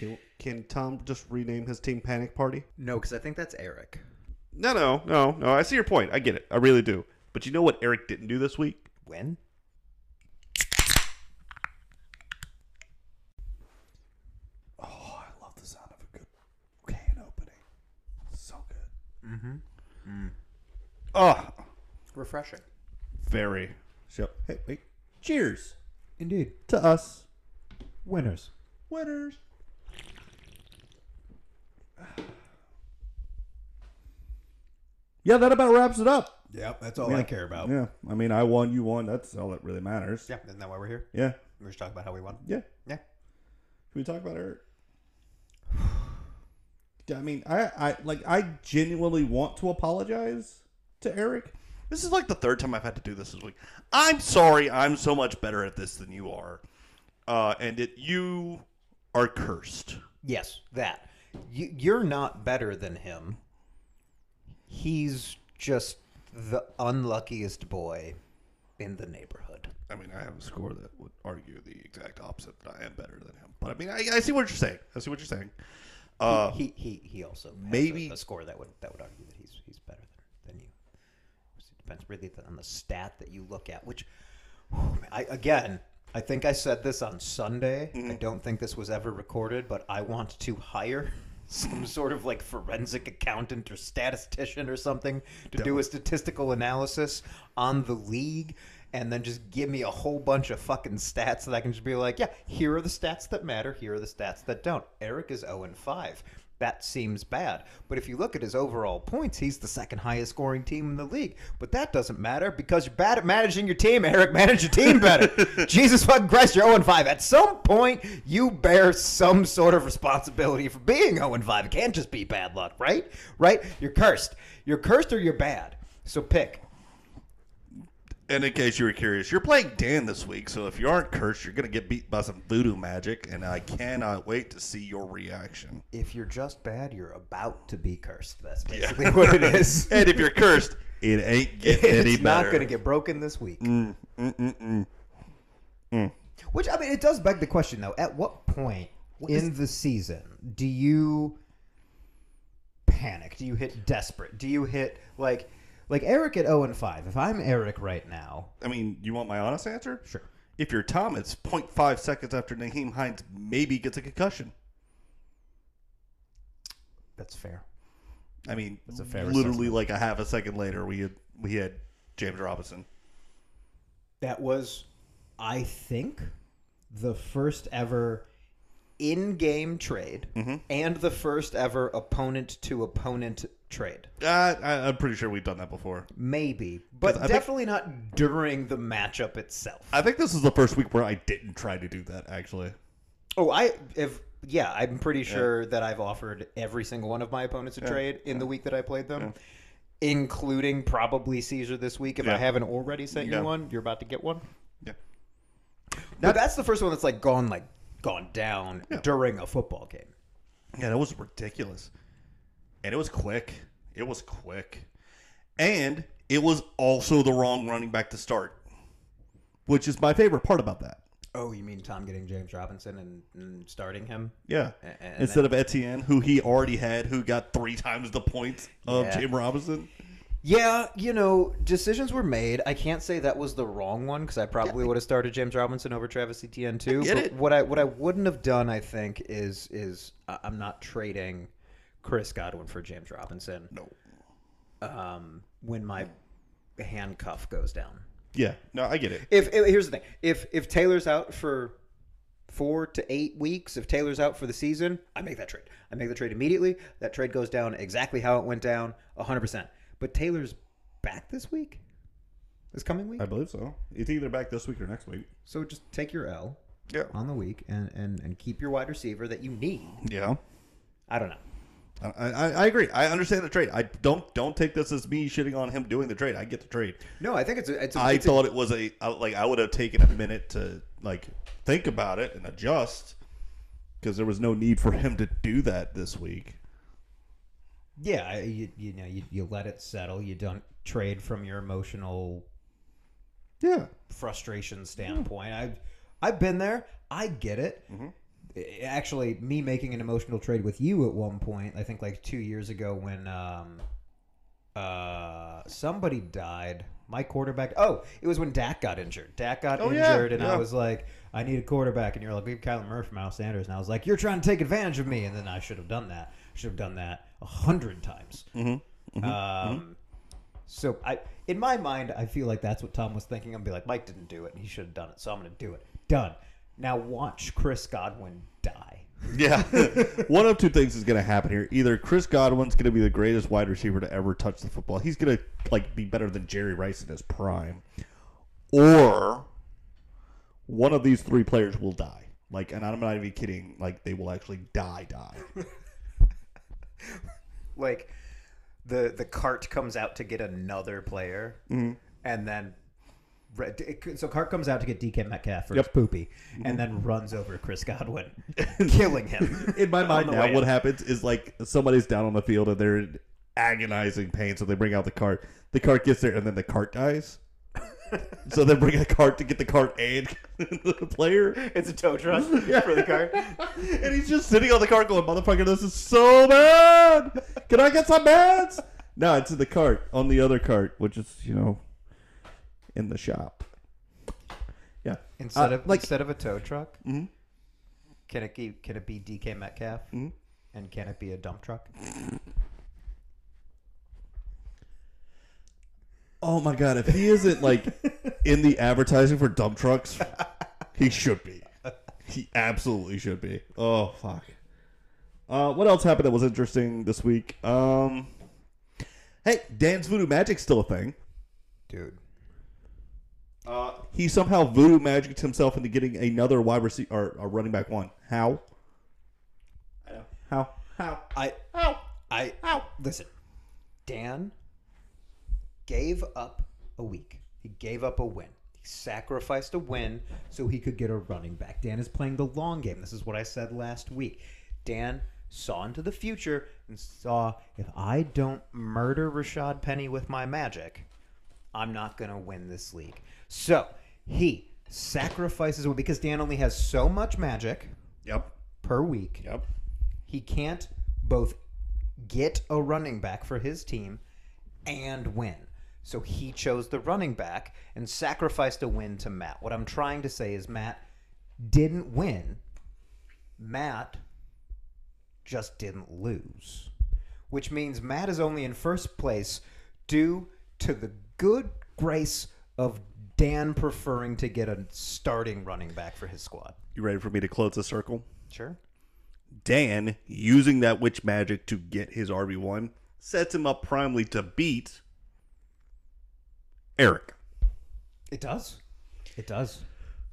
Can, can Tom just rename his team Panic Party? No, because I think that's Eric. No, no, no, no. I see your point. I get it. I really do. But you know what Eric didn't do this week? When? Oh, I love the sound of a good can opening. So good. Mm-hmm. Oh, Refreshing. very. So, hey, wait. Cheers Indeed. to us Winners. winners. Yeah, that about wraps it up. Yep, that's all Yeah. I care about. Yeah, I mean, I won, you won. That's all that really matters. Yeah, isn't that why we're here? Yeah, We're just talking about how we won. yeah. Yeah. Can we talk about Eric? Yeah, I mean, I, I like, I genuinely want to apologize to Eric. This is like the third time I've had to do this this week. I'm sorry. I'm so much better at this than you are, uh, and it you are cursed. Yes, that. You, you're not better than him. He's just the unluckiest boy in the neighborhood. I mean, I have a score that would argue the exact opposite. That I am better than him. But I mean, I, I see what you're saying. I see what you're saying. Uh, he, he he also maybe- a, a score that would that would argue that he's he's better than, than you. It depends really on the stat that you look at. Which, I again, I think I said this on Sunday. I mm-hmm. don't think this was ever recorded, but I want to hire some sort of like forensic accountant or statistician or something to do a statistical analysis on the league. And then just give me a whole bunch of fucking stats that I can just be like, yeah, here are the stats that matter. Here are the stats that don't. Eric is 0 and 5. That seems bad. But if you look at his overall points, he's the second highest scoring team in the league. But that doesn't matter because you're bad at managing your team, Eric. Manage your team better. Jesus fucking Christ, you're 0 and 5. At some point, you bear some sort of responsibility for being 0 and 5. It can't just be bad luck, right? Right? You're cursed. You're cursed or you're bad. So pick. And in case you were curious, you're playing Dan this week, so if you aren't cursed, you're gonna get beat by some voodoo magic, and I cannot wait to see your reaction. If you're just bad, you're about to be cursed. That's basically what it is. And if you're cursed, it ain't getting any it's not going to get broken this week. Mm, mm, mm, mm. Which I mean, it does beg the question though: At what point in the season do you panic? Do you hit desperate? Do you hit like like Eric at zero and five? If I'm Eric right now, I mean, you want my honest answer? Sure. If you're Tom, it's 0.5 seconds after Nyheim Hines maybe gets a concussion. that's fair. I mean, That's a fair literally assessment. like a half a second later, we had we had James Robinson. That was, I think, the first ever in-game trade mm-hmm. and the first ever opponent-to-opponent trade. Uh, I, I'm pretty sure we've done that before. Maybe, but I think- definitely not during the matchup itself. I think this is the first week where I didn't try to do that. Actually, Oh, I if yeah, I'm pretty sure that I've offered every single one of my opponents a trade in the week that I played them, including probably Caesar this week. If I Yeah. haven't already sent Yeah. you one, you're about to get one. yeah. Now that's the first one that's like gone like gone down during a football game. Yeah, that was ridiculous. And it was quick. It was quick. And it was also the wrong running back to start, which is my favorite part about that. Oh, you mean Tom getting James Robinson and, and starting him? Yeah. And Instead of Etienne, who he already had, who got three times the points of Yeah. James Robinson. Yeah, you know, decisions were made. I can't say that was the wrong one because I probably would have started James Robinson over Travis Etienne too. get but it. what I what I wouldn't have done, I think, is is uh, I'm not trading Chris Godwin for James Robinson. No. Um, when my handcuff goes down. Yeah. No, I get it. If, if here's the thing, if if Taylor's out for four to eight weeks, if Taylor's out for the season, I make that trade. I make the trade immediately. That trade goes down exactly how it went down, hundred percent. But Taylor's back this week, this coming week. I believe so. It's either back this week or next week. So just take your L Yeah. on the week and and and keep your wide receiver that you need. Yeah. I don't know. I, I, I agree. I understand the trade. I don't don't take this as me shitting on him doing the trade. I get the trade. No, I think it's a, it's. A, I it's a- thought it was a like I would have taken a minute to like think about it and adjust because there was no need for him to do that this week. Yeah, you, you know, you, you let it settle. You don't trade from your emotional Yeah, frustration standpoint. I've I've been there. I get it. i- actually, me making an emotional trade with you at one point, I think like two years ago when um, uh, somebody died. My quarterback. Oh, it was when Dak got injured. Dak got Oh, yeah, injured, and yeah. I was like, I need a quarterback, and you're like, we have Kyler Murray from Miles Sanders, and I was like, you're trying to take advantage of me, and then I should have done that. I should have done that a hundred times. Mm-hmm. Um, so I, in my mind, I feel like that's what Tom was thinking. I'm be like, Mike didn't do it, and he should have done it, so I'm going to do it. Done. Now watch Chris Godwin die. Yeah. One of two things is going to happen here. Either Chris Godwin's going to be the greatest wide receiver to ever touch the football. He's going to like be better than Jerry Rice in his prime. Or one of these three players will die. Like and I'm not even kidding, like they will actually die die. Like the the cart comes out to get another player, Mm-hmm. and then. So Cart comes out to get DK Metcalf for Yep. his poopy, and then runs over Chris Godwin, killing him. In my mind now what happens is like somebody's down on the field and they're in agonizing pain so they bring out the cart. The cart gets there and then the cart dies. so they bring a cart to get the cart and the player. It's a tow truck for the cart. and he's just sitting on the cart going, motherfucker, this is so bad. Can I get some meds? No, it's in the cart, on the other cart, which is, you know, in the shop. Yeah. Instead Uh, of like, instead of a tow truck, Mhm. can it be can it be DK Metcalf? Mhm. And can it be a dump truck? oh my God, if he isn't like in the advertising for dump trucks, he should be. He absolutely should be. Oh, fuck. Uh, what else happened that was interesting this week? Um, hey, Dan's Voodoo Magic's still a thing. Dude. Uh, he somehow voodoo magicked himself into getting another wide receiver or a running back one. How? I know. How? How? I How? I How? listen. Dan gave up a week. He gave up a win. He sacrificed a win so he could get a running back. Dan is playing the long game. This is what I said last week. Dan saw into the future and saw if I don't murder Rashad Penny with my magic, I'm not going to win this league. So he sacrifices one because Dan only has so much magic Yep. per week Yep. he can't both get a running back for his team and win. So he chose the running back and sacrificed a win to Matt. What I'm trying to say is Matt didn't win. Matt just didn't lose. Which means Matt is only in first place due to the good grace of Dan preferring to get a starting running back for his squad. You ready for me to close the circle? Sure. Dan using that witch magic to get his RB one sets him up primely to beat Eric. It does. It does.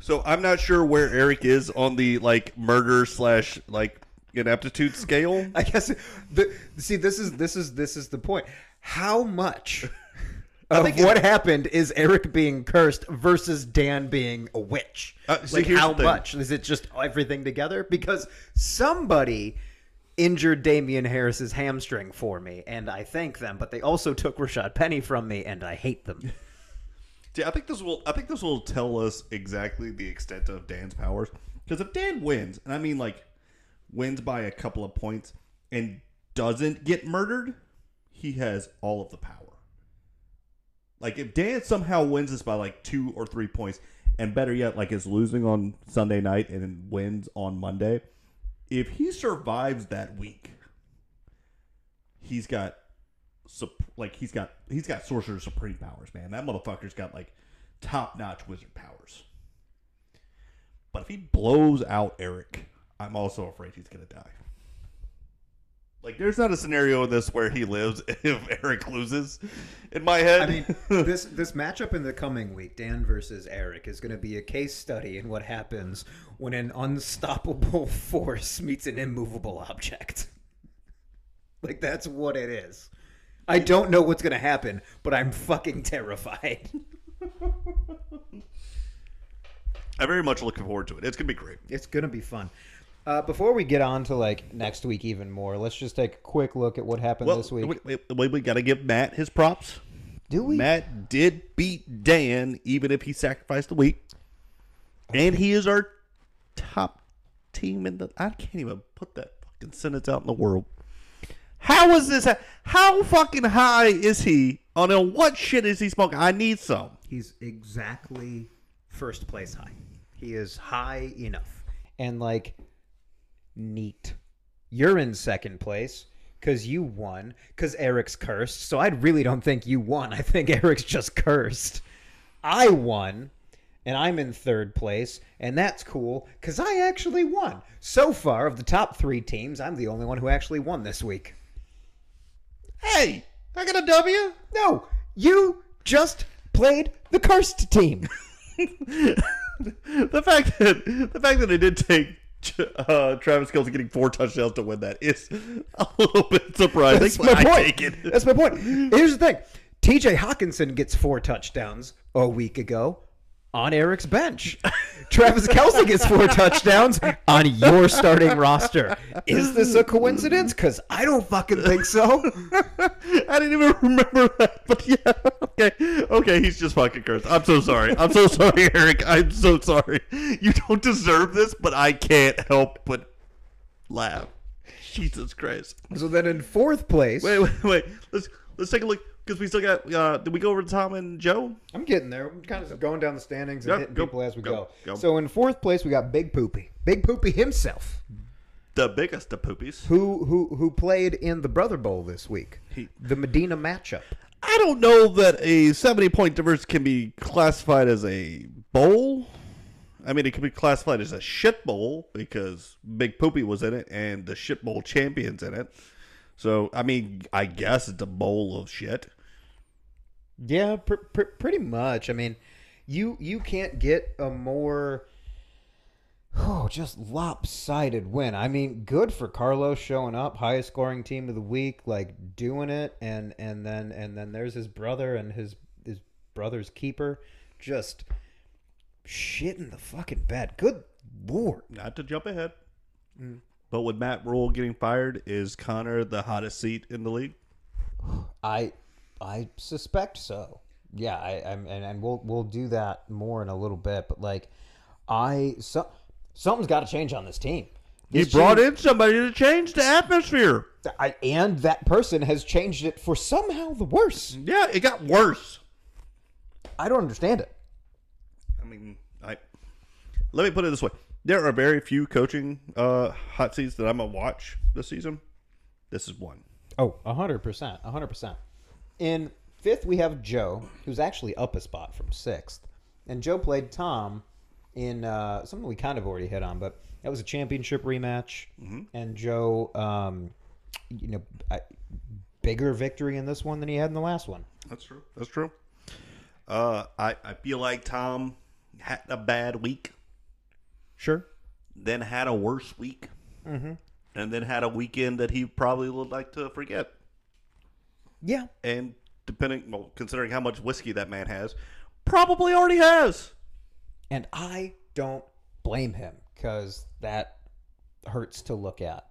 So I'm not sure where Eric is on the like murder slash like ineptitude scale. I guess the see this is this is this is the point. How much of think what happened is Eric being cursed versus Dan being a witch? Uh, see, like how much is it? Just everything together? Because somebody injured Damien Harris's hamstring for me, and I thank them. But they also took Rashad Penny from me, and I hate them. See, I think this will. I think this will tell us exactly the extent of Dan's powers. Because if Dan wins, and I mean like wins by a couple of points, and doesn't get murdered, he has all of the power. Like if Dan somehow wins this by like two or three points, and better yet, like is losing on Sunday night and wins on Monday, if he survives that week, he's got like he's got he's got sorcerer supreme powers, man. That motherfucker's got like top notch wizard powers. But if he blows out Eric, I'm also afraid he's gonna die. Like, there's not a scenario in this where he lives if Eric loses. In my head, I mean, this this matchup in the coming week, Dan versus Eric, is going to be a case study in what happens when an unstoppable force meets an immovable object. Like that's what it is. I don't know what's going to happen, but I'm fucking terrified. I'm very much looking forward to it. It's gonna be great. It's going to be fun. Uh, before we get on to like next week even more, let's just take a quick look at what happened Well, this week. we, we, we, we got to give Matt his props. Do we? Matt did beat Dan, even if he sacrificed a week, and he is our top team in the. I can't even put that fucking sentence out in the world. How is this? How fucking high is he? On oh, what shit is he smoking? I need some. He's exactly first place high. He is high enough. And like neat. You're in second place because you won because Eric's cursed. So I really don't think you won. I think Eric's just cursed. I won and I'm in third place, and that's cool because I actually won. So far, of the top three teams, I'm the only one who actually won this week. Hey, I got a W. No, you just played the cursed team. the fact that the fact that it did take uh, Travis Kelce getting four touchdowns to win that is a little bit surprising. That's my point. That's my point. Here's the thing: T.J. Hockenson gets four touchdowns a week ago on Eric's bench. Travis Kelce gets four touchdowns on your starting roster. Is this a coincidence? Because I don't fucking think so. I didn't even remember that, but yeah, okay, okay, he's just fucking cursed. I'm so sorry. I'm so sorry, Eric. I'm so sorry. You don't deserve this, but I can't help but laugh. Jesus Christ. So then, in fourth place, wait, wait, wait. Let's let's take a look because we still got. Uh, did we go over to Tom and Joe? I'm getting there. I'm kind of going down the standings and Yep, hitting go, people as we go, go, go. So in fourth place, we got Big Poopy, Big Poopy himself, The biggest of poopies. who who who played in the Brother Bowl this week, He- the Medina matchup. I don't know that a 70 point difference can be classified as a bowl. I mean, it can be classified as a shit bowl because Big Poopy was in it and the shit bowl champion's in it. So, I mean, I guess it's a bowl of shit. Yeah, pr- pr- pretty much. I mean, you you can't get a more oh just lopsided win. I mean, good for Carlos showing up, highest scoring team of the week, like doing it, and and then and then there's his brother and his his brother's keeper, just shitting the fucking bed. Good lord. Not to jump ahead. Mm. But with Matt Rhule getting fired, is Connor the hottest seat in the league? I I suspect so. Yeah, I, I'm and, and we'll we'll do that more in a little bit. But like, I so something's got to change on this team. This brought team- in somebody to change the atmosphere. I, and that person has changed it for somehow the worse. Yeah, it got worse. I don't understand it. I mean, I let me put it this way: there are very few coaching uh, hot seats that I'm gonna watch this season. This is one. Oh, hundred percent, hundred percent. In fifth, we have Joe, who's actually up a spot from sixth, and Joe played Tom in uh, something we kind of already hit on, but that was a championship rematch, and Joe, um, you know, I, bigger victory in this one than he had in the last one. That's true. That's true. Uh, I I feel like Tom had a bad week, Sure. then had a worse week, mm-hmm. and then had a weekend that he probably would like to forget. Yeah. And depending, well, considering how much whiskey that man has, probably already has. And I don't blame him because that hurts to look at.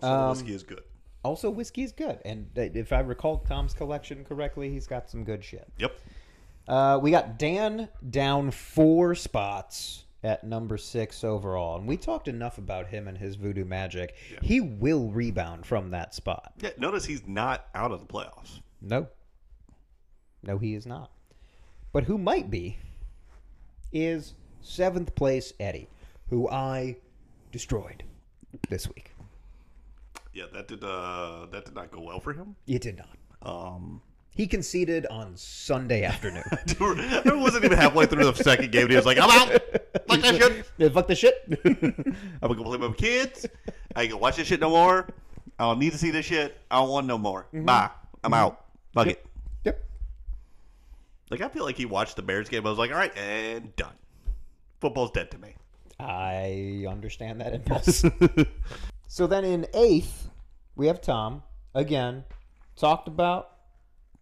So Um, whiskey is good. Also, whiskey is good, and if I recall Tom's collection correctly, he's got some good shit. Yep. Uh, we got Dan down four spots at number six overall, and we talked enough about him and his voodoo magic. He will rebound from that spot. Yeah. Notice he's not out of the playoffs. No, no, he is not. But who might be is seventh place Eddie, who I destroyed this week. Yeah, that did uh that did not go well for him. It did not. Um, He conceded on Sunday afternoon. it wasn't even halfway through the second game. And he was like, "I'm out. Fuck that shit. Yeah, fuck the shit. I'm gonna go play with my kids. I ain't gonna watch this shit no more. I don't need to see this shit. I don't want no more. Mm-hmm. Bye. I'm mm-hmm. out. Fuck it. yep. Like I feel like he watched the Bears game. I was like, all right, and done. Football's dead to me. I understand that impulse. so then in eighth, we have Tom. Again, talked about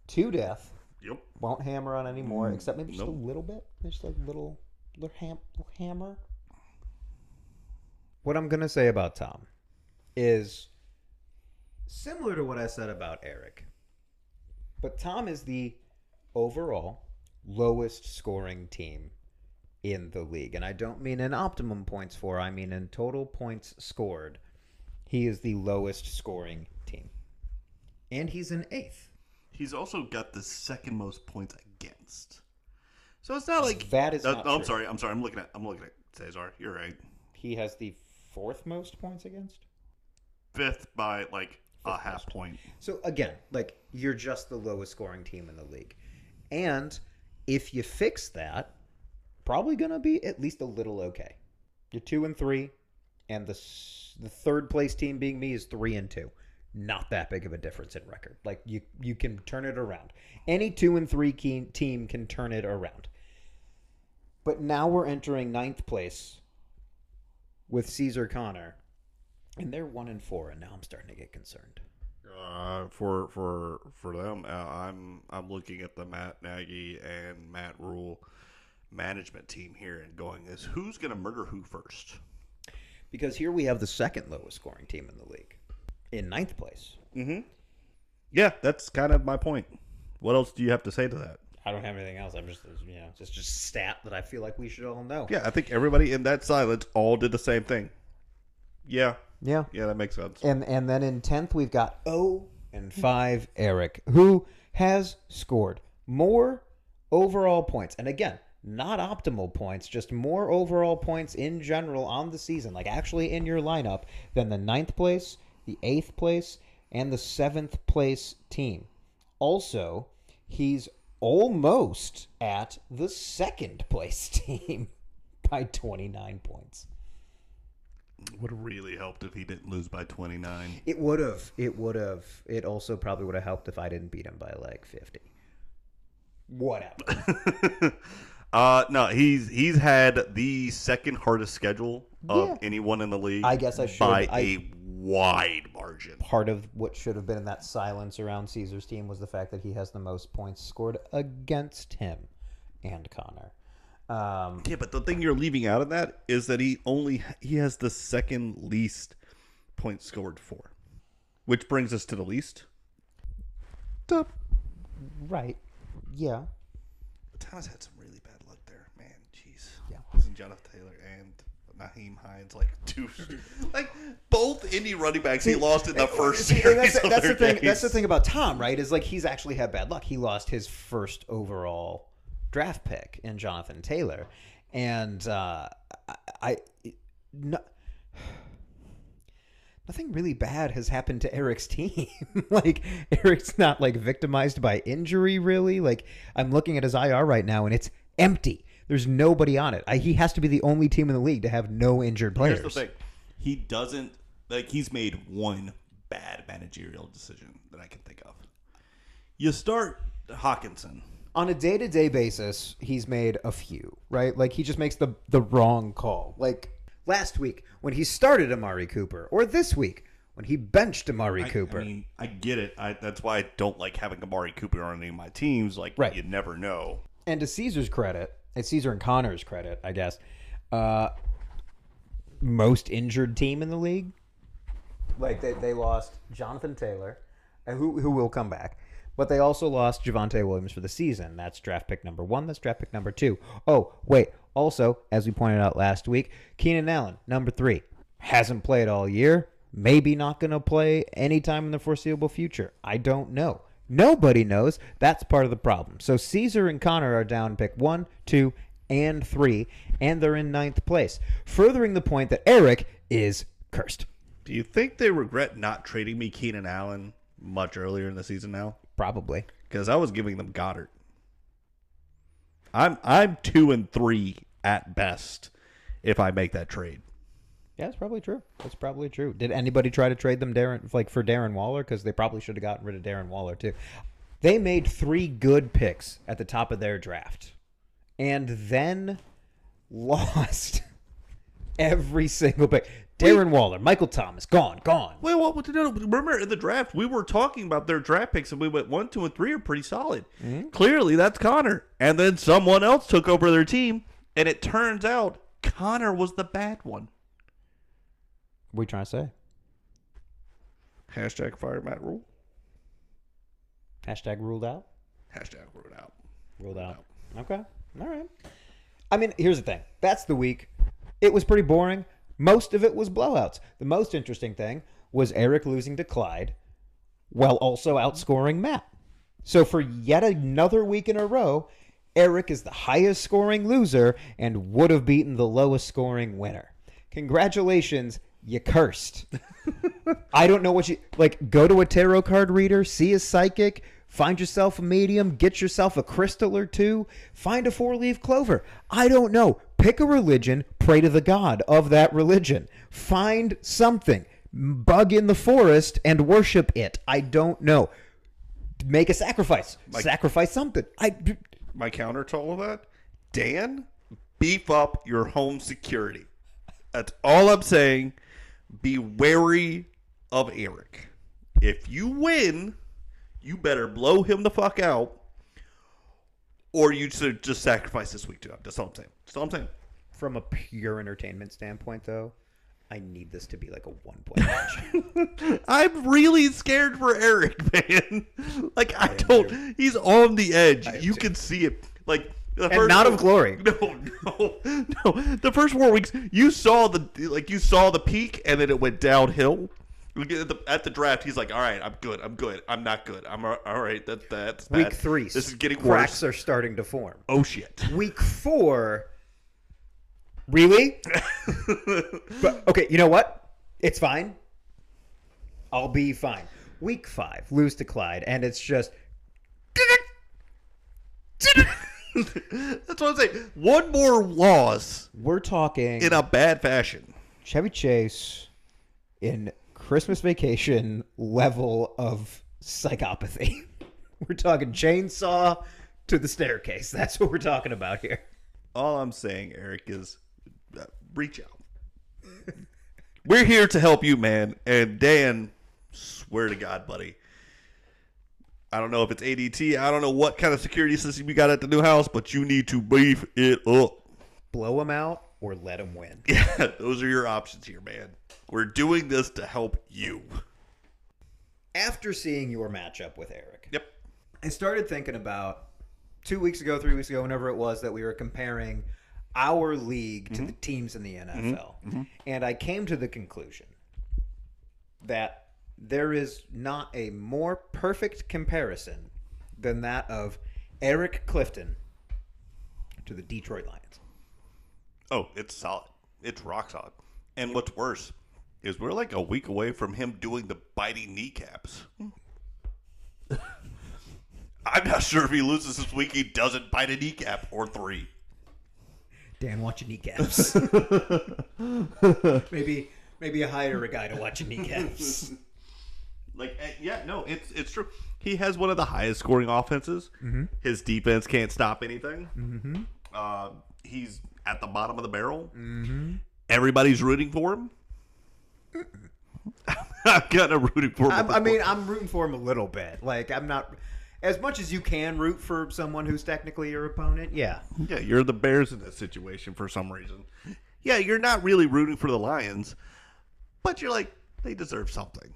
to death. Yep. Won't hammer on anymore, mm, except maybe just nope. a little bit. Just a little, little, ham, hammer. What I'm gonna say about Tom is similar to what I said about Eric, but Tom is the overall lowest scoring team in the league. And I don't mean in optimum points for, I mean in total points scored. He is the lowest scoring team. And he's an eighth. He's also got the second most points against. So it's not like That is Uh, not oh, I'm true. sorry. I'm sorry. I'm looking at. I'm looking at Cesar. You're right. He has the fourth most points against. Fifth by like a half point. So again, like you're just the lowest scoring team in the league. And if you fix that, probably going to be at least a little okay. You're 2 and 3 and the the third place team being me is 3 and 2. Not that big of a difference in record. Like you you can turn it around. Any 2 and 3 key, team can turn it around. But now we're entering ninth place with Caesar Connor. And they're 1 and 4 and now I'm starting to get concerned. Uh, for for for them, uh, I'm I'm looking at the Matt Nagy and Matt Rhule management team here and going, is who's going to murder who first? Because here we have the second lowest scoring team in the league, in ninth place. Yeah, that's kind of my point. What else do you have to say to that? I don't have anything else. I'm just, you know, just just stat that I feel like we should all know. Yeah, I think everybody in that silence all did the same thing. Yeah, yeah. yeah, that makes sense. And and then in tenth we've got O and five Eric, who has scored more overall points, and again, not optimal points, just more overall points in general on the season, like actually in your lineup, than the ninth place, the eighth place, and the seventh place team. Also, he's almost at the second place team by 29 points. Would have really helped if he didn't lose by 29. It would have. It would have. It also probably would have helped if I didn't beat him by like 50. Whatever. uh, no, he's he's had the second hardest schedule of Yeah. anyone in the league. I guess I should- by I- a wide margin. Part of what should have been in that silence around Caesar's team was the fact that he has the most points scored against him and Connor. Um, Yeah, but the thing you're leaving out of that is that he only he has the second least points scored for, which brings us to the least. Top. right. Yeah. But Thomas had some really bad luck there, man. Jeez. Yeah. Wasn't Jonathan Taylor and Nyheim Hines like two, like both indie running backs he lost in the first series. that's, of that's the thing. days. That's the thing about Tom, right? Is like he's actually had bad luck. He lost his first overall draft pick in Jonathan Taylor, and uh, I, I no, nothing really bad has happened to Eric's team. like Eric's not like victimized by injury, really. Like I'm looking at his IR right now, and it's empty. There's nobody on it. I, he has to be the only team in the league to have no injured players. Here's the thing: he doesn't like he's made one bad managerial decision that I can think of. You start Hockenson. on a day-to-day basis he's made a few right like he just makes the the wrong call like last week when he started amari cooper or this week when he benched amari I- cooper I mean, I get it. I, that's why I don't like having Amari Cooper on any of my teams. Like, Right. you never know. and to caesar's credit and caesar and connor's credit i guess uh most injured team in the league like they, they lost jonathan taylor uh, who, who will come back but they also lost Javonte Williams for the season. That's draft pick number one. That's draft pick number two. Oh, wait. Also, as we pointed out last week, Keenan Allen, number three, hasn't played all year. Maybe not going to play anytime in the foreseeable future. I don't know. Nobody knows. That's part of the problem. So Caesar and Connor are down pick one, two, and three, and they're in ninth place, furthering the point that Eric is cursed. Do you think they regret not trading me Keenan Allen much earlier in the season now? Probably. Because I was giving them Goddard. I'm I'm two and three at best if I make that trade. Yeah, that's probably true. That's probably true. Did anybody try to trade them Darren like for Darren Waller? Because they probably should have gotten rid of Darren Waller too. They made three good picks at the top of their draft, and then lost every single pick. Darren Waller, Michael Thomas, gone, gone. Wait, what? what no, remember in the draft we were talking about their draft picks and we went one, two, and three are pretty solid. Mm-hmm. Clearly, that's Connor. And then someone else took over their team, and it turns out Connor was the bad one. What are you trying to say? Hashtag fire Matt Rhule. Hashtag ruled out. Hashtag ruled out. Ruled out. Okay. All right. I mean, here's the thing. That's the week. It was pretty boring. Most of it was blowouts. The most interesting thing was Eric losing to Clyde while also outscoring Matt. So for yet another week in a row, Eric is the highest scoring loser and would have beaten the lowest scoring winner. Congratulations, you cursed. I don't know what you like. Go to a tarot card reader, see a psychic, find yourself a medium, get yourself a crystal or two, find a four leaf clover. I don't know. Pick a religion, pray to the god of that religion. Find something, bug in the forest and worship it. I don't know. Make a sacrifice. Sacrifice something. I My counter to all of that, Dan, beef up your home security. That's all I'm saying. Be wary of Eric. If you win, you better blow him the fuck out, or you should just sacrifice this week to him. That's all I'm saying. That's all I'm saying. from a pure entertainment standpoint though, I need this to be like a one point match. I'm really scared for Eric, man. Like I don't. He's on the edge. You can see it. Like And not of glory. No, no, no. The first four weeks, you saw the like you saw the peak, and then it went downhill. At the, at the draft, he's like, "All right, I'm good. I'm good. I'm not good. I'm all right. That that's bad. Week three, This is getting cracks worse. are starting to form. Oh shit. Week four, really? but okay, you know what? It's fine. I'll be fine. Week five, lose to Clyde, and it's just That's what I'm saying. One more loss we're talking in a bad fashion. Chevy Chase in Christmas Vacation level of psychopathy. we're talking chainsaw to the staircase. That's what we're talking about here. All I'm saying, Eric, is uh, reach out. We're here to help you, man. And Dan, swear to God, buddy. I don't know if it's ADT. I don't know what kind of security system you got at the new house, but you need to beef it up. Blow them out or let them win. Yeah, those are your options here, man. We're doing this to help you. After seeing your matchup with Eric, Yep. I started thinking about two weeks ago, three weeks ago, whenever it was that we were comparing our league to mm-hmm. the teams in the NFL. Mm-hmm. Mm-hmm. And I came to the conclusion that there is not a more perfect comparison than that of Eric Clifton to the Detroit Lions. Oh, it's solid. It's rock solid. And what's worse is we're like a week away from him doing the biting kneecaps. I'm not sure if he loses this week, he doesn't bite a kneecap or three. Dan, watch your kneecaps. maybe maybe hire a guy to watch your kneecaps. Like, eh, yeah, no, it's it's true. He has one of the highest scoring offenses. His defense can't stop anything. Mm-hmm. Uh, he's at the bottom of the barrel. Mm-hmm. Everybody's rooting for him. I'm kind of rooting for him. I, I mean. I'm rooting for him a little bit. Like, I'm not as much as you can root for someone who's technically your opponent. Yeah, yeah, you're the Bears in this situation for some reason. Yeah, you're not really rooting for the Lions, but you're like they deserve something.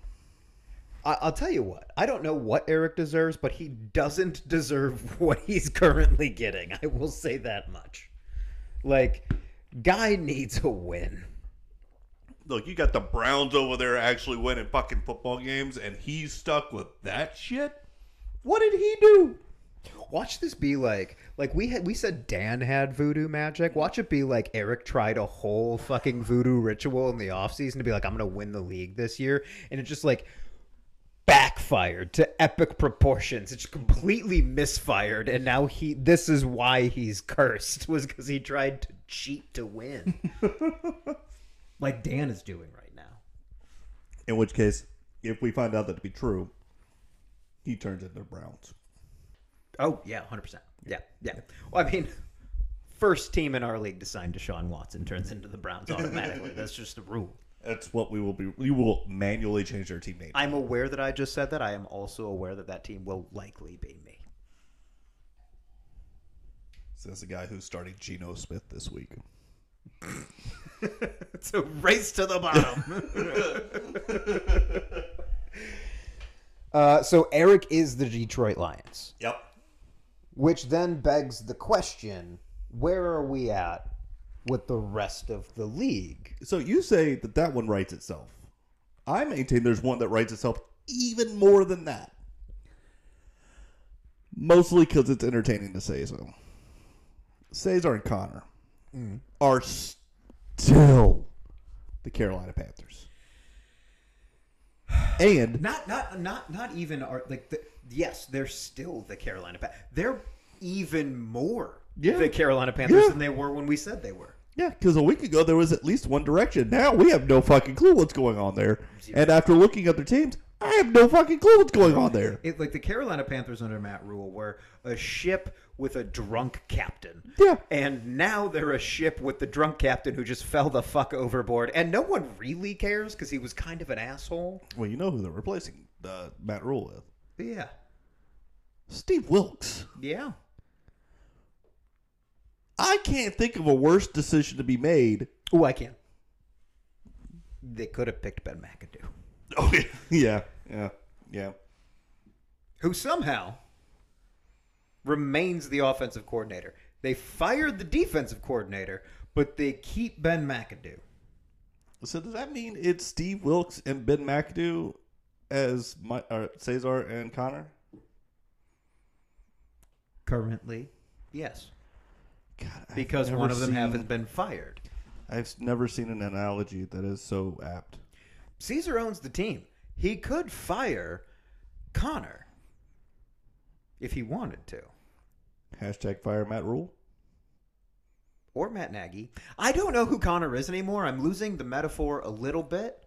I, I'll tell you what. I don't know what Eric deserves, but he doesn't deserve what he's currently getting. I will say that much. Like, guy needs a win. Look, you got the Browns over there actually winning fucking football games, and he's stuck with that shit. What did he do? Watch this be like like we had we said Dan had voodoo magic. Watch it be like Eric tried a whole fucking voodoo ritual in the offseason to be like, I'm gonna win the league this year. And it just like backfired to epic proportions. It's completely misfired, and now he this is why he's cursed, was because he tried to cheat to win. like Dan is doing right now. In which case, if we find out that to be true, he turns into the Browns. Oh yeah, hundred percent. Yeah, yeah. Well, I mean, first team in our league to sign Deshaun Watson turns into the Browns automatically. That's just the rule. That's what we will be. We will manually change our team name. I'm aware that I just said that. I am also aware that that team will likely be me. Says the guy who's starting Geno Smith this week. It's a race to the bottom. uh, so Eric is the Detroit Lions, Yep. which then begs the question: where are we at with the rest of the league? So you say that that one writes itself. I maintain there's one that writes itself even more than that. Mostly because it's entertaining to say so. Cesar and Connor mm. are still the Carolina Panthers. And Not not not not even are like the, yes, they're still the Carolina Panthers. They're even more Yeah. the Carolina Panthers Yeah. than they were when we said they were. Yeah, because a week ago there was at least one direction. Now we have no fucking clue what's going on there. And after looking at their teams, I have no fucking clue what's going on there. It, like the Carolina Panthers under Matt Rhule were a ship with a drunk captain. Yeah. And now they're a ship with the drunk captain who just fell the fuck overboard. And no one really cares because he was kind of an asshole. Well, you know who they're replacing uh, Matt Rhule with. Yeah. Steve Wilks. Yeah. I can't think of a worse decision to be made. Oh, I can. They could have picked Ben McAdoo, Oh yeah, yeah, yeah. who somehow remains the offensive coordinator. They fired the defensive coordinator, but they keep Ben McAdoo. So does that mean it's Steve Wilks and Ben McAdoo as my, or Cesar and Connor? Currently, yes. God, Because one of them seen- haven't been fired. I've never seen an analogy that is so apt. Caesar owns the team. He could fire Connor if he wanted to. Hashtag fire Matt Rhule. Or Matt Nagy. I don't know who Connor is anymore. I'm losing the metaphor a little bit.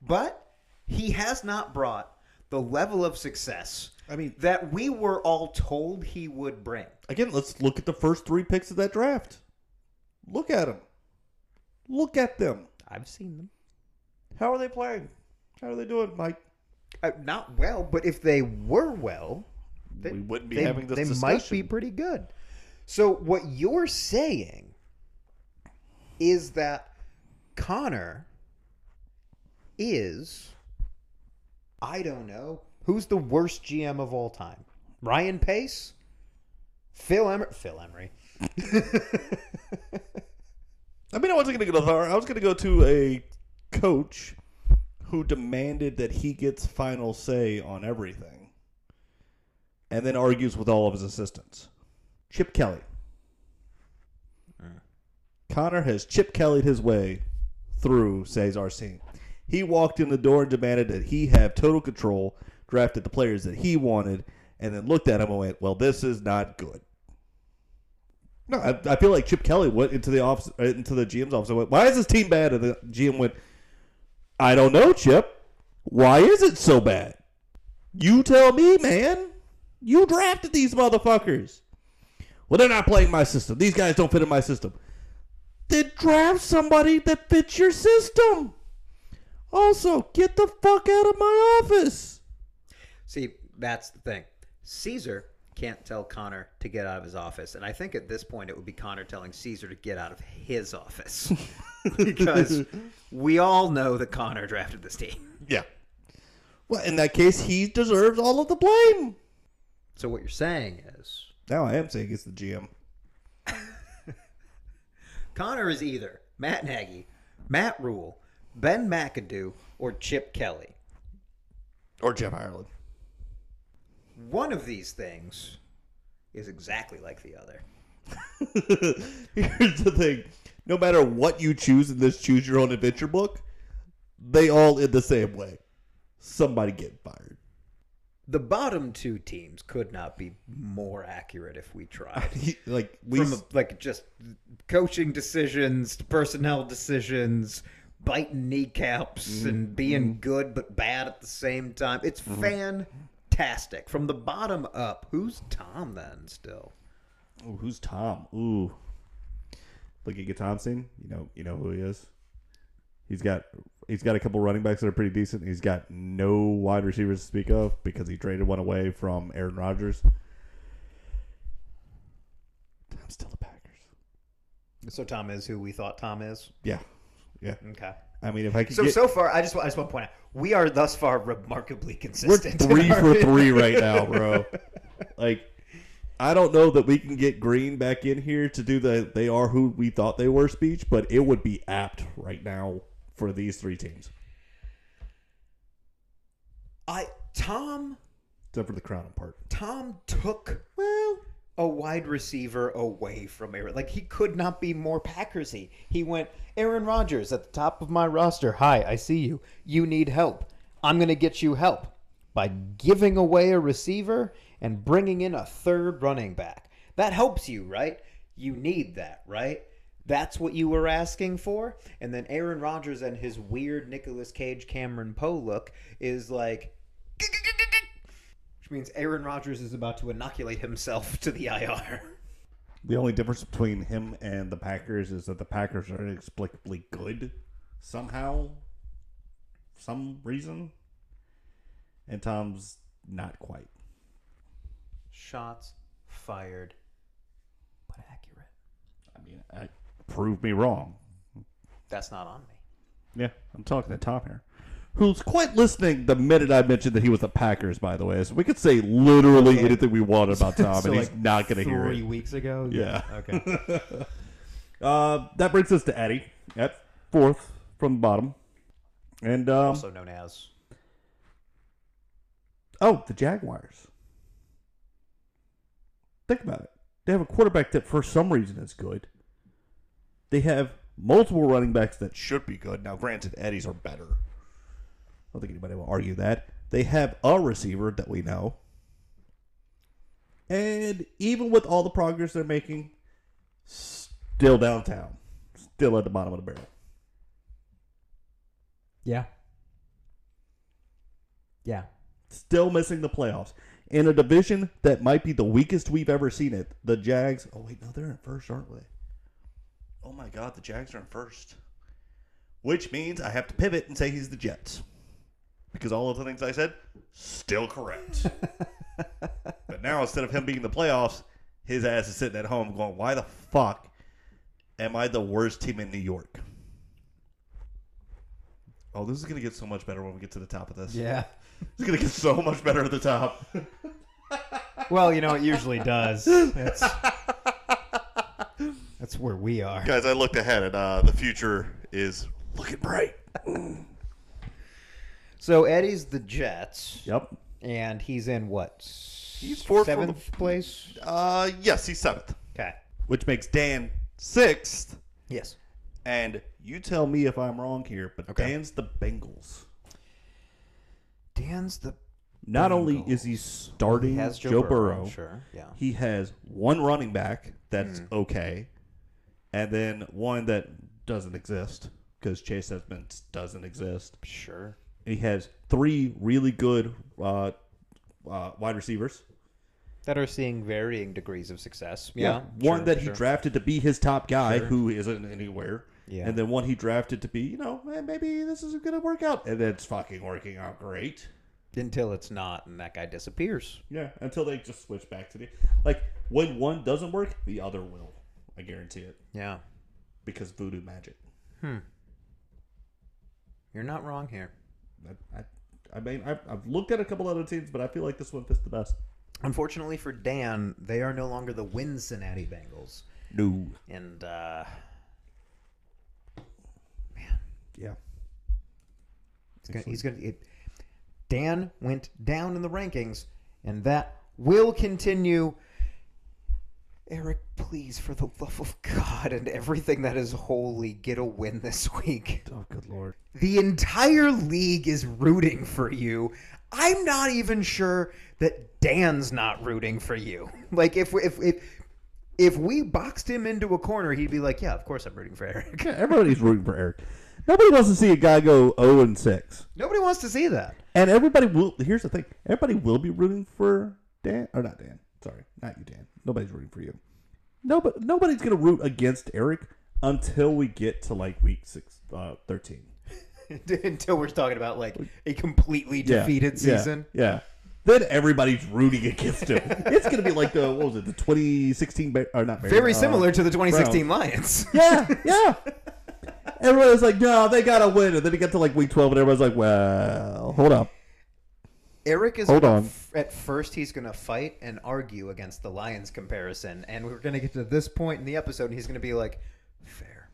But he has not brought the level of success I mean, that we were all told he would bring. again, let's look at the first three picks of that draft. Look at them. Look at them. I've seen them. How are they playing? How are they doing, Mike? Uh, not well, but if they were well, they, We wouldn't be they, having this they might be pretty good. So what you're saying is that Connor is I don't know who's the worst GM of all time. Ryan Pace, Phil Emery, Phil Emery. I mean, I wasn't going to go to I was going to go to a coach who demanded that he gets final say on everything, and then argues with all of his assistants. Chip Kelly. Connor has Chip Kellyed his way through Cesar's team. He walked in the door and demanded that he have total control, drafted the players that he wanted, and then looked at him and went, "Well, this is not good." No, I, I feel like Chip Kelly went into the office, uh, into the GM's office, and went, "Why is this team bad?" And the GM went, "I don't know, Chip. Why is it so bad? You tell me, man. You drafted these motherfuckers. Well, they're not playing my system. These guys don't fit in my system. Then draft somebody that fits your system. Also, get the fuck out of my office." See, that's the thing. Caesar can't tell Connor to get out of his office. And I think at this point it would be Connor telling Caesar to get out of his office. because we all know that Connor drafted this team. Yeah. Well, in that case, he deserves all of the blame. So what you're saying is Now I am saying it's the GM. Connor is either Matt Nagy, Matt Rhule, Ben McAdoo, or Chip Kelly. Or Jeff Ireland. One of these things is exactly like the other. Here's the thing. No matter what you choose in this choose your own adventure book, they all end the same way. Somebody getting fired. The bottom two teams could not be more accurate if we tried. like we From like just coaching decisions, to personnel decisions, biting kneecaps, mm-hmm. and being mm-hmm. good but bad at the same time. It's mm-hmm. Fantastic. From the bottom up, who's Tom then still? Ooh, who's Tom? Ooh. Look at Thompson. You know, you know who he is. He's got he's got a couple running backs that are pretty decent. He's got no wide receivers to speak of because he traded one away from Aaron Rodgers. Tom's still the Packers. So Tom is who we thought Tom is. Yeah, yeah. Okay. I mean, if I could So get, so far, I just I just want to point out we are thus far remarkably consistent. we're three for three right now, bro. Like I don't know that we can get Green back in here to do the "they are who we thought they were" speech, but it would be apt right now for these three teams, I Tom except for the crown part. Tom took well a wide receiver away from Aaron. Like he could not be more Packersy. He went Aaron Rodgers at the top of my roster. Hi, I see you. You need help. I'm going to get you help by giving away a receiver and bringing in a third running back. That helps you, right? You need that, right? That's what you were asking for. And then Aaron Rodgers and his weird Nicolas Cage Cameron Poe look is like which means Aaron Rodgers is about to inoculate himself to the IR. The only difference between him and the Packers is that the Packers are inexplicably good somehow, some reason, and Tom's not quite. Shots fired, but accurate. I mean, I, prove me wrong. That's not on me. Yeah, I'm talking to Tom here, who's quite listening the minute I mentioned that he was the Packers. By the way, so we could say literally Okay. anything we want about Tom, So, and he's like, not going to hear it. Three it. weeks ago. Yeah. Okay. Uh, that brings us to Eddie at fourth from the bottom, and um, Also known as oh, the Jaguars. Think about it. They have a quarterback that, for some reason, is good. They have multiple running backs that should be good. Now, granted, Eddie's are better. I don't think anybody will argue that. They have a receiver that we know. And even with all the progress they're making, still downtown. Still at the bottom of the barrel. yeah. Yeah. Still missing the playoffs. In a division that might be the weakest we've ever seen it. The Jags. Oh, wait, no, they're in first, aren't they? Oh, my God, the Jags are in first. Which means I have to pivot and say he's the Jets. Because all of the things I said, still correct. but now instead of him being in the playoffs, his ass is sitting at home going, why the fuck am I the worst team in New York? Oh, this is going to get so much better when we get to the top of this. Yeah. It's going to get so much better at the top. Well, you know, it usually does. That's that's where we are. Guys, I looked ahead and uh, the future is looking bright. so Eddie's the Jets, Yep. and he's in what? He's fourth from seventh place. Uh, yes, he's seventh, Okay. which makes Dan sixth. Yes. And you tell me if I'm wrong here, but Okay. Dan's the Bengals. Dan's the Not only is he starting he has Joe, Burrow, Sure. Yeah. he has one running back that's Hmm. okay, and then one that doesn't exist because Chase Edmonds doesn't exist. Sure. He has three really good uh, uh, wide receivers. That are seeing varying degrees of success. Yeah. one sure, that he sure. drafted to be his top guy, Sure. who isn't anywhere. Yeah. And then one he drafted to be, you know, man, maybe this isn't going to work out. And it's fucking working out great. until it's not, and that guy disappears. Yeah, until they just switch back to the. Like, when one doesn't work, the other will. I guarantee it. Yeah. Because voodoo magic. Hmm. You're not wrong here. I, I, I mean, I've, I've looked at a couple other teams, but I feel like this one fits the best. Unfortunately for Dan, they are no longer the Cincinnati Bengals. No. And uh Yeah. he's gonna, he's gonna it, Dan went down in the rankings, and that will continue. Eric, please, for the love of God and everything that is holy, get a win this week. Oh, good lord. The entire league is rooting for you. I'm not even sure that Dan's not rooting for you. Like if if if if we boxed him into a corner, he'd be like, "Yeah, of course I'm rooting for Eric." Yeah, everybody's rooting for Eric. Nobody wants to see a guy go 0 and 6. Nobody wants to see that. And everybody will. Here's the thing: everybody will be rooting for Dan, or not Dan. Sorry, not you, Dan. Nobody's rooting for you. No, but nobody's gonna root against Eric until we get to like week six, uh, thirteen. Until we're talking about like a completely Yeah, defeated yeah, season. Yeah. Then everybody's rooting against him. it's gonna be like the what was it? The 2016 Bear, or not Very uh, similar to the 2016 Lions. Yeah, yeah. Everybody's like, no, they gotta win. And then you get to like week 12, and everybody's like, well, hold up. Eric is Hold gonna on. at first he's gonna fight and argue against the Lions comparison, and we're gonna get to this point in the episode, and he's gonna be like, "Fair,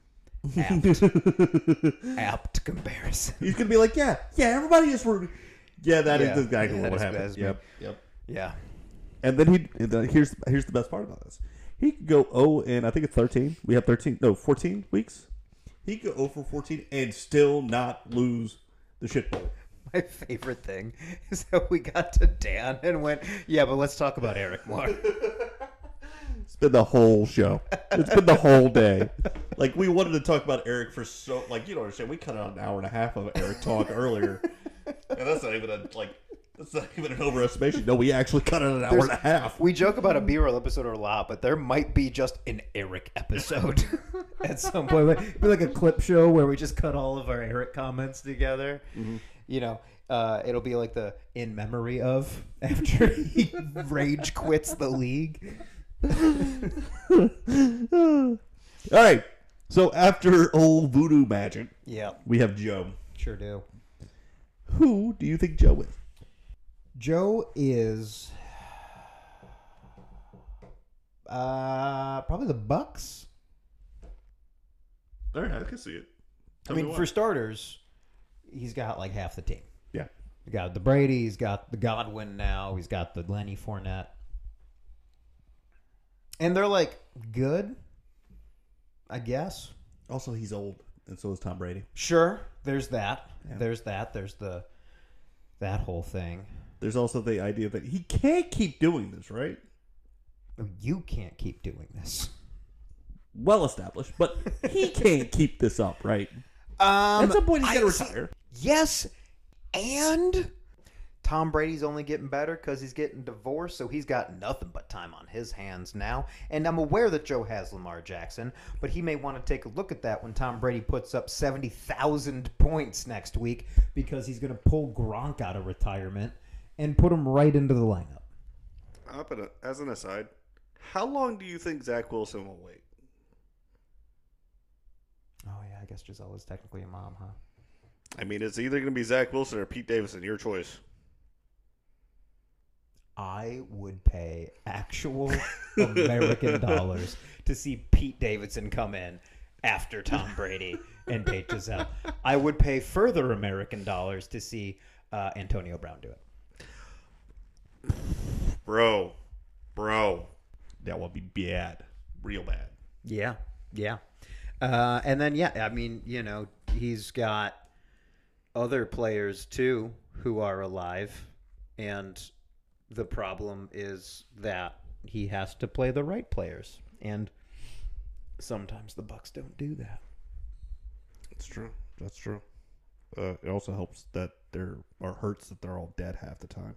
apt, apt comparison." He's gonna be like, yeah, yeah, everybody is rooting. Yeah, that is Yeah, exactly yeah, that what is- that happened. is me. Yep, yep. Yeah, And then he and then here's here's the best part about this. He could go oh and I think it's 13. We have 13, no, 14 weeks. He could go 0 for 14 and still not lose the shit bowl. my favorite thing is that we got to Dan and went, "Yeah, but let's talk about Eric more." It's been the whole show. It's been the whole day. Like we wanted to talk about Eric for so like you don't understand. We cut out an hour and a half of Eric talk earlier, and that's not even a like that's not even an overestimation. No, we actually cut out an hour and a half. We joke about a B-roll episode a lot, but there might be just an Eric episode at some point. Like, be like a clip show where we just cut all of our Eric comments together. Mm-hmm. You know, uh, it'll be like the in memory of after he rage quits the league. All right. So after old voodoo magic, Yeah, we have Joe. sure do. Who do you think Joe is? Joe is uh, probably the Bucks. All right, I can see it. I mean, for starters, he's got like half the team. yeah, He got the Brady. He's got the Godwin now. He's got the Lenny Fournette, and they're like good, I guess. also he's old, and so is Tom Brady. Sure, there's that. Yeah. There's that. There's the that whole thing. There's also the idea that he can't keep doing this, right? You can't keep doing this. Well established, but he can't keep this up, right? Um, At some point, he's to retire. Yes, and Tom Brady's only getting better because he's getting divorced, so he's got nothing but time on his hands now. And I'm aware that Joe has Lamar Jackson, but he may want to take a look at that when Tom Brady puts up 70,000 points next week because he's going to pull Gronk out of retirement and put him right into the lineup. As an aside, how long do you think Zach Wilson will wait? Oh, yeah, I guess Gisele is technically a mom, huh? I mean, it's either going to be Zach Wilson or Pete Davidson. Your choice. I would pay actual American dollars to see Pete Davidson come in after Tom Brady and Pete Gisele. I would pay further American dollars to see uh, Antonio Brown do it. Bro, bro, that would be bad, real bad. Yeah, yeah. Uh, and then, yeah, I mean, you know, he's got other players too who are alive, and the problem is that he has to play the right players, and sometimes the Bucks don't do that. That's true. That's true. Uh, it also helps that there or hurts that they're all dead half the time.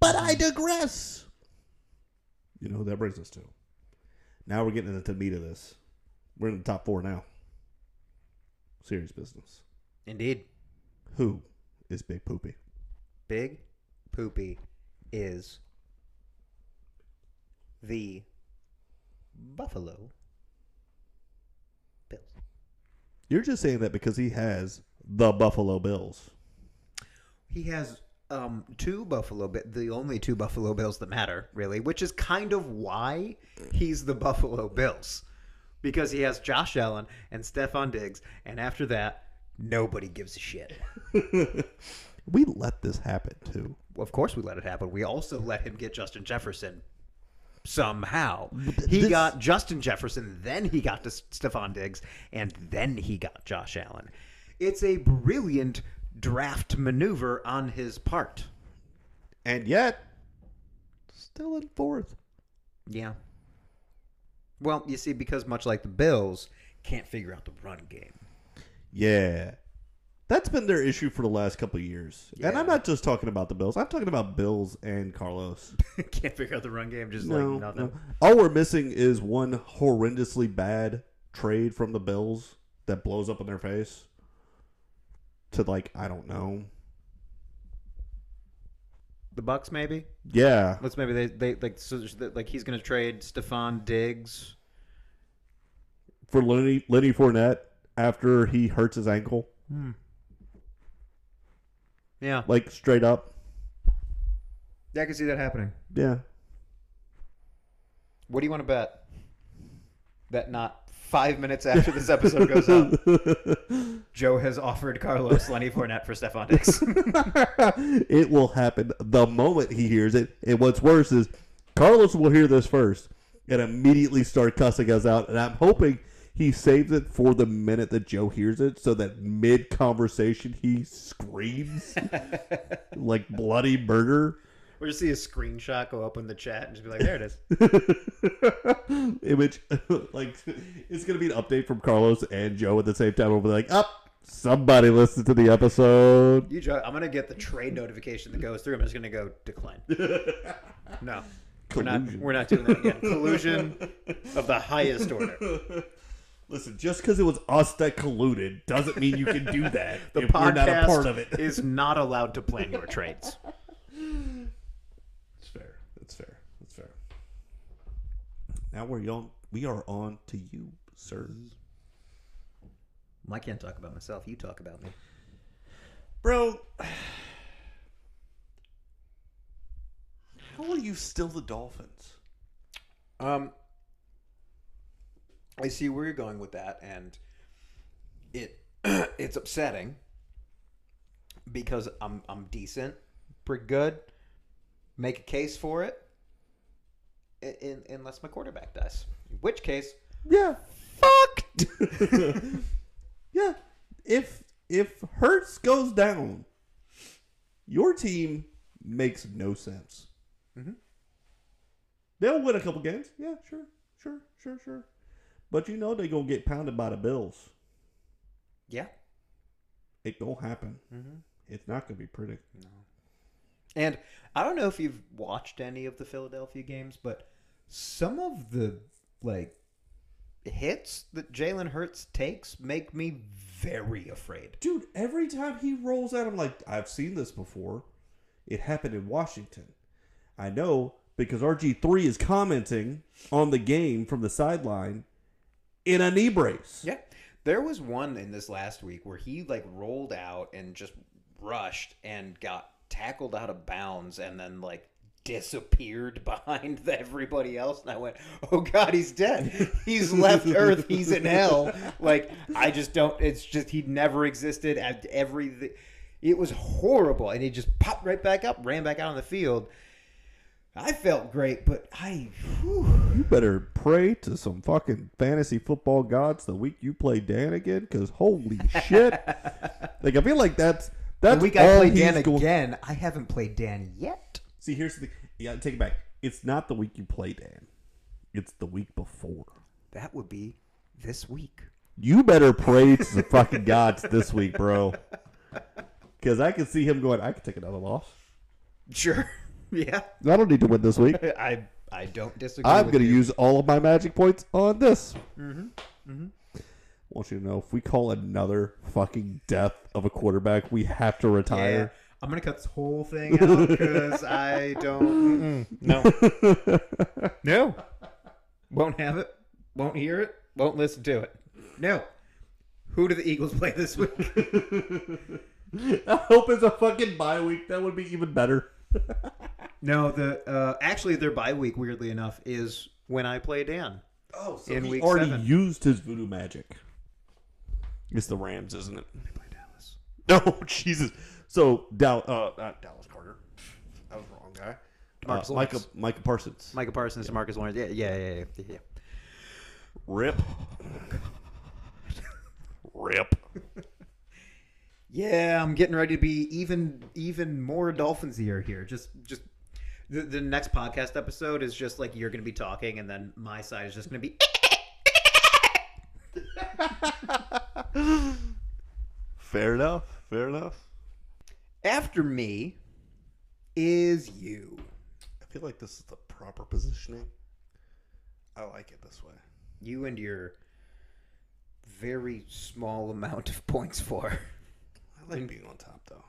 But I digress. You know who that brings us to? Now we're getting into the meat of this. We're in the top four now. Serious business. Indeed, Who is Big Poopy? Big Poopy is the Buffalo Bills. You're just saying that because he has the Buffalo Bills. He has um, two Buffalo, the only two Buffalo Bills that matter, really, which is kind of why he's the Buffalo Bills, because he has Josh Allen and Stefon Diggs, and after that, nobody gives a shit. We let this happen too. Of course, we let it happen. We also let him get Justin Jefferson somehow. He this- got Justin Jefferson, then he got to Stefon Diggs, and then he got Josh Allen. It's a brilliant draft maneuver on his part. And yet, still in fourth. Yeah. Well, you see, because much like the Bills, can't figure out the run game. Yeah. That's been their issue for the last couple of years. And I'm not just talking about the Bills. I'm talking about Bills and Carlos. can't figure out the run game, just No, like nothing. no. All we're missing is one horrendously bad trade from the Bills that blows up in their face. To like, I don't know. The Bucks, maybe. Yeah. Let's maybe they they like so like he's going to trade Stefon Diggs. For Lenny Lenny Fournette after he hurts his ankle. Hmm. Yeah. Like straight up. Yeah, I can see that happening. Yeah. What do you want to bet? That not five minutes after this episode goes up, Joe has offered Carlos Lenny Fournette for Stefon Diggs. it will happen the moment he hears it. And what's worse is Carlos will hear this first and immediately start cussing us out. And I'm hoping he saves it for the minute that Joe hears it so that mid conversation he screams like bloody murder. We'll just see a screenshot go up in the chat and just be like, there it is. Image like it's gonna be an update from Carlos and Joe at the same time. We'll be like, up. Somebody listened to the episode. You, Joe, I'm gonna get the trade notification that goes through. I'm just gonna go decline. No, we're not. We're not doing that again. Collusion of the highest order. Listen, just because it was us that colluded doesn't mean you can do that The if we're not a podcast part of it. is not allowed to plan your trades. It's fair. That's fair. That's fair. Now we're on. We are on to you, sir. I can't talk about myself. You talk about me. Bro, how are you still the Dolphins? Um, I see where you're going with that, and it it's upsetting because I'm I'm decent, pretty good. Make a case for it, in, unless my quarterback does. In which case, Yeah, fucked. yeah. If if Hurts goes down, your team makes no sense. Mhm. They'll win a couple games. Yeah, sure, sure, sure, sure. But you know they're gonna get pounded by the Bills. yeah. It gonna happen. Mhm. It's not gonna be pretty. And I don't know if you've watched any of the Philadelphia games, but some of the like hits that Jalen Hurts takes make me very afraid. Dude, every time he rolls out, I'm like, I've seen this before. It happened in Washington. I know because RG3 is commenting on the game from the sideline in a knee brace. Yeah. There was one in this last week where he like rolled out and just rushed and got tackled out of bounds and then like disappeared behind the- everybody else and I went, "Oh god, he's dead. He's left earth. He's in hell." Like I just don't it's just he never existed at every it was horrible and he just popped right back up, ran back out on the field. I felt great, but I whew, You better pray to some fucking fantasy football gods the week you play Dan again, because holy shit. like, I feel like that's. That's the week I he's Dan going- again, I haven't played Dan yet. See, here's the thing. Gotta take it back. It's not the week you play Dan. It's the week before. That would be this week. You better pray to the fucking gods this week, bro. Because I can see him going, I can take another loss. Sure. Yeah. I don't need to win this week. I I don't disagree. I'm going to use all of my magic points on this. Mhm. Mhm. I want you to know if we call another fucking death of a quarterback, we have to Yeah. retire. I'm gonna cut this whole thing out because I don't. mm-mm. No. no. Won't have it. Won't hear it. Won't listen to it. No. Who do the Eagles play this week? I hope it's a fucking bye week. That would be even better. No. The uh, actually their bye week, weirdly enough, is when I play Dan. Oh, so In he week already seven. used his voodoo magic. It's the Rams, isn't it? They play Dallas. No, Jesus. So Dal, uh, not Dallas Carter. That was the wrong guy. Marcus uh, Lawrence. Micah, Micah Parsons. Micah Parsons, Marcus Lawrence. Yeah, yeah, yeah, yeah. yeah. Rip. Rip. Yeah, I'm getting ready to be even even more Dolphins-ier here. Just just the, the next podcast episode is just like you're going to be talking, and then my side is just going to be. Fair enough. Fair enough. After me is you. I feel like this is the proper positioning. I like it this way. You and your very small amount of points for. I like being on top, though.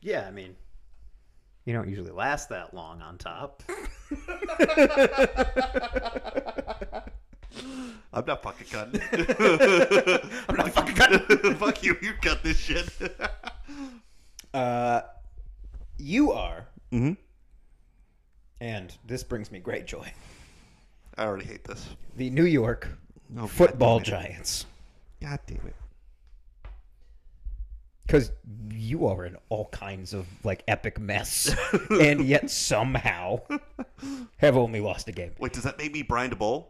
Yeah, I mean, you don't usually last that long on top. I'm not fucking cutting. I'm not fucking cutting. Fuck you. You cut this shit. Uh, You are, Mm-hmm. and this brings me great joy. I already hate this. The New York Oh, Football God damn it. Giants. God damn it. Because you are in all kinds of like epic mess, and yet somehow have only lost a game. Wait, does that make me Brian Daboll?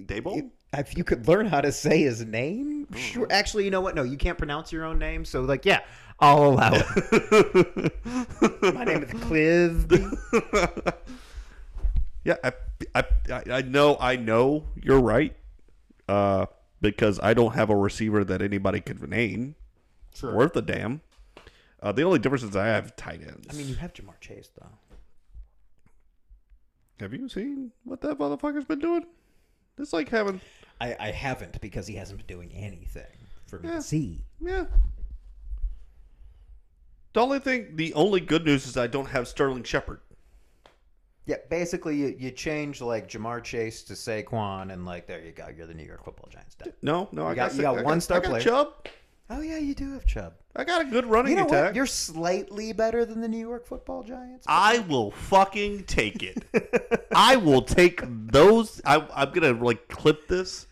Dable? If you could learn how to say his name, sure. Actually, you know what? No, you can't pronounce your own name. So, like, yeah, I'll allow it. My name is Cliv. Yeah, I, I, I- I know, I know you're right. Uh, because I don't have a receiver that anybody could name. Sure. Worth a damn. Uh, the only difference is I have tight ends. I mean, you have Ja'Marr Chase though. have you seen what that motherfucker's been doing? It's like having, I, I haven't because he hasn't been doing anything for me Yeah. to see. yeah. The only thing, the only good news is I don't have Sterling Shepard. Yeah, basically, you, you change like Ja'Marr Chase to Saquon, and like there you go, you're the New York Football Giants. Done. No, no, I got- got, you got I one star I got player. Chubb. Oh yeah, you do have Chubb. I got a good running You know attack. what? You're slightly better than the New York Football Giants. I will fucking take it. I will take those. I, I'm gonna like clip this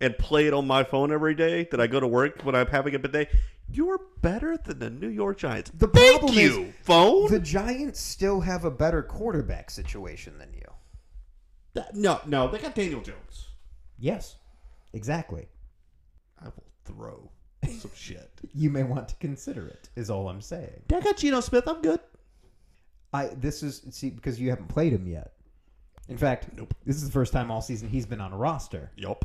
and play it on my phone every day that I go to work when I'm having a bad day. You're better than the New York Giants. The Thank problem you, is phone. The Giants still have a better quarterback situation than you. no, no, they got Daniel Jones. Yes, exactly. I will throw some shit. You may want to consider it. Is all I'm saying. I got Geno Smith. I'm good. I this is see because you haven't played him yet. In fact, Nope. this is the first time all season he's been on a roster. Yup.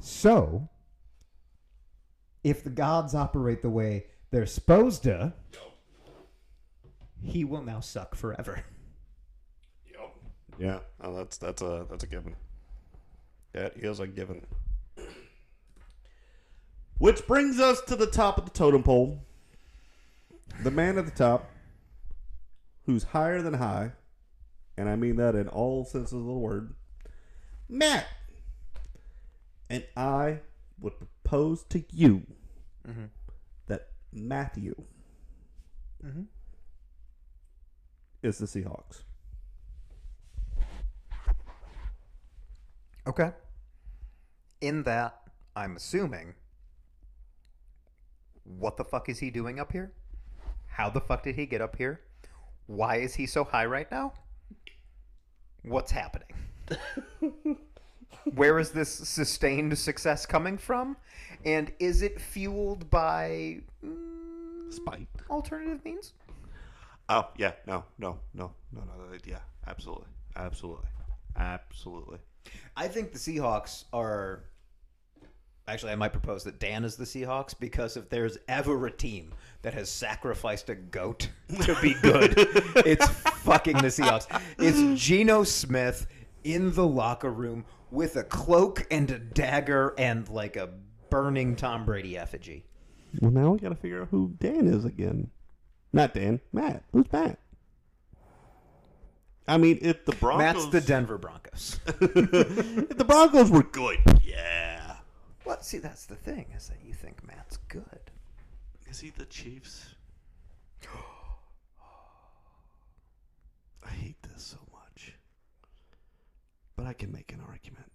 So, if the gods operate the way they're supposed to, he will now suck forever. Yup. Yeah, oh, that's that's a that's a given. That is a given. Which brings us to the top of the totem pole. The man at the top, who's higher than high, and I mean that in all senses of the word, Matt. And I would propose to you mm-hmm. that Matthew mm-hmm. is the Seahawks. Okay. In that, I'm assuming. What the fuck is he doing up here? How the fuck did he get up here? Why is he so high right now? What's happening? Where is this sustained success coming from? And is it fueled by mm, Spite. alternative means? Oh yeah, no, no, no, no, no, yeah, absolutely, absolutely, absolutely. I think the Seahawks are. Actually, I might propose that Dan is the Seahawks because if there's ever a team that has sacrificed a goat to be good, it's fucking the Seahawks. It's Geno Smith in the locker room with a cloak and a dagger and like a burning Tom Brady effigy. Well, now we got to figure out who Dan is again. Not Dan, Matt. Who's Matt? I mean, if the Broncos, Matt's the Denver Broncos. if the Broncos were good, yeah. well, see, that's the thing is that you think Matt's good. Is he the Chiefs? I hate this so much, but I can make an argument.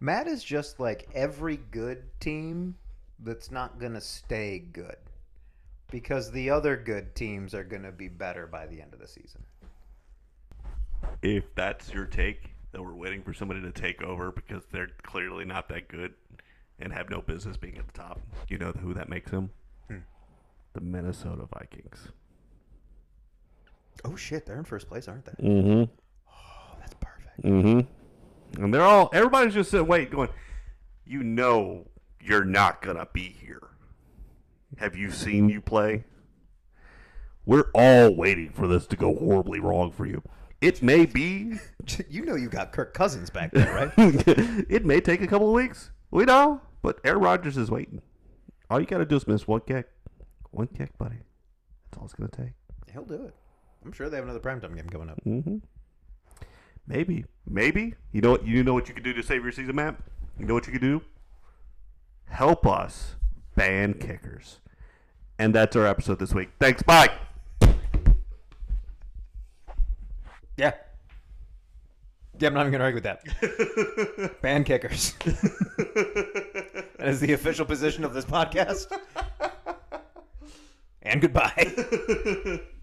Matt is just like every good team that's not going to stay good because the other good teams are going to be better by the end of the season. if that's your take that we're waiting for somebody to take over because they're clearly not that good and have no business being at the top, you know who that makes them? The Minnesota Vikings. Oh shit, they're in first place, aren't they? Mm-hmm. Mm-hmm. And they're all everybody's just sitting wait going, you know you're not gonna be here. Have you seen you play? We're all waiting for this to go horribly wrong for you. It may be You know you got Kirk Cousins back there, right? it may take a couple of weeks. We know, but Aaron Rodgers is waiting. All you got to do is miss one kick. One kick, buddy. That's all it's to take. He'll do it. I'm sure they have another primetime game coming up. Mm-hmm. Maybe. Maybe. You know what? You know what you can do to save your season, Matt? You know what you can do? Help us ban kickers. And that's our episode this week. Thanks. Bye. Yeah. Yeah, I'm not even going to argue with that. Ban kickers. that is the official position of this podcast. And goodbye.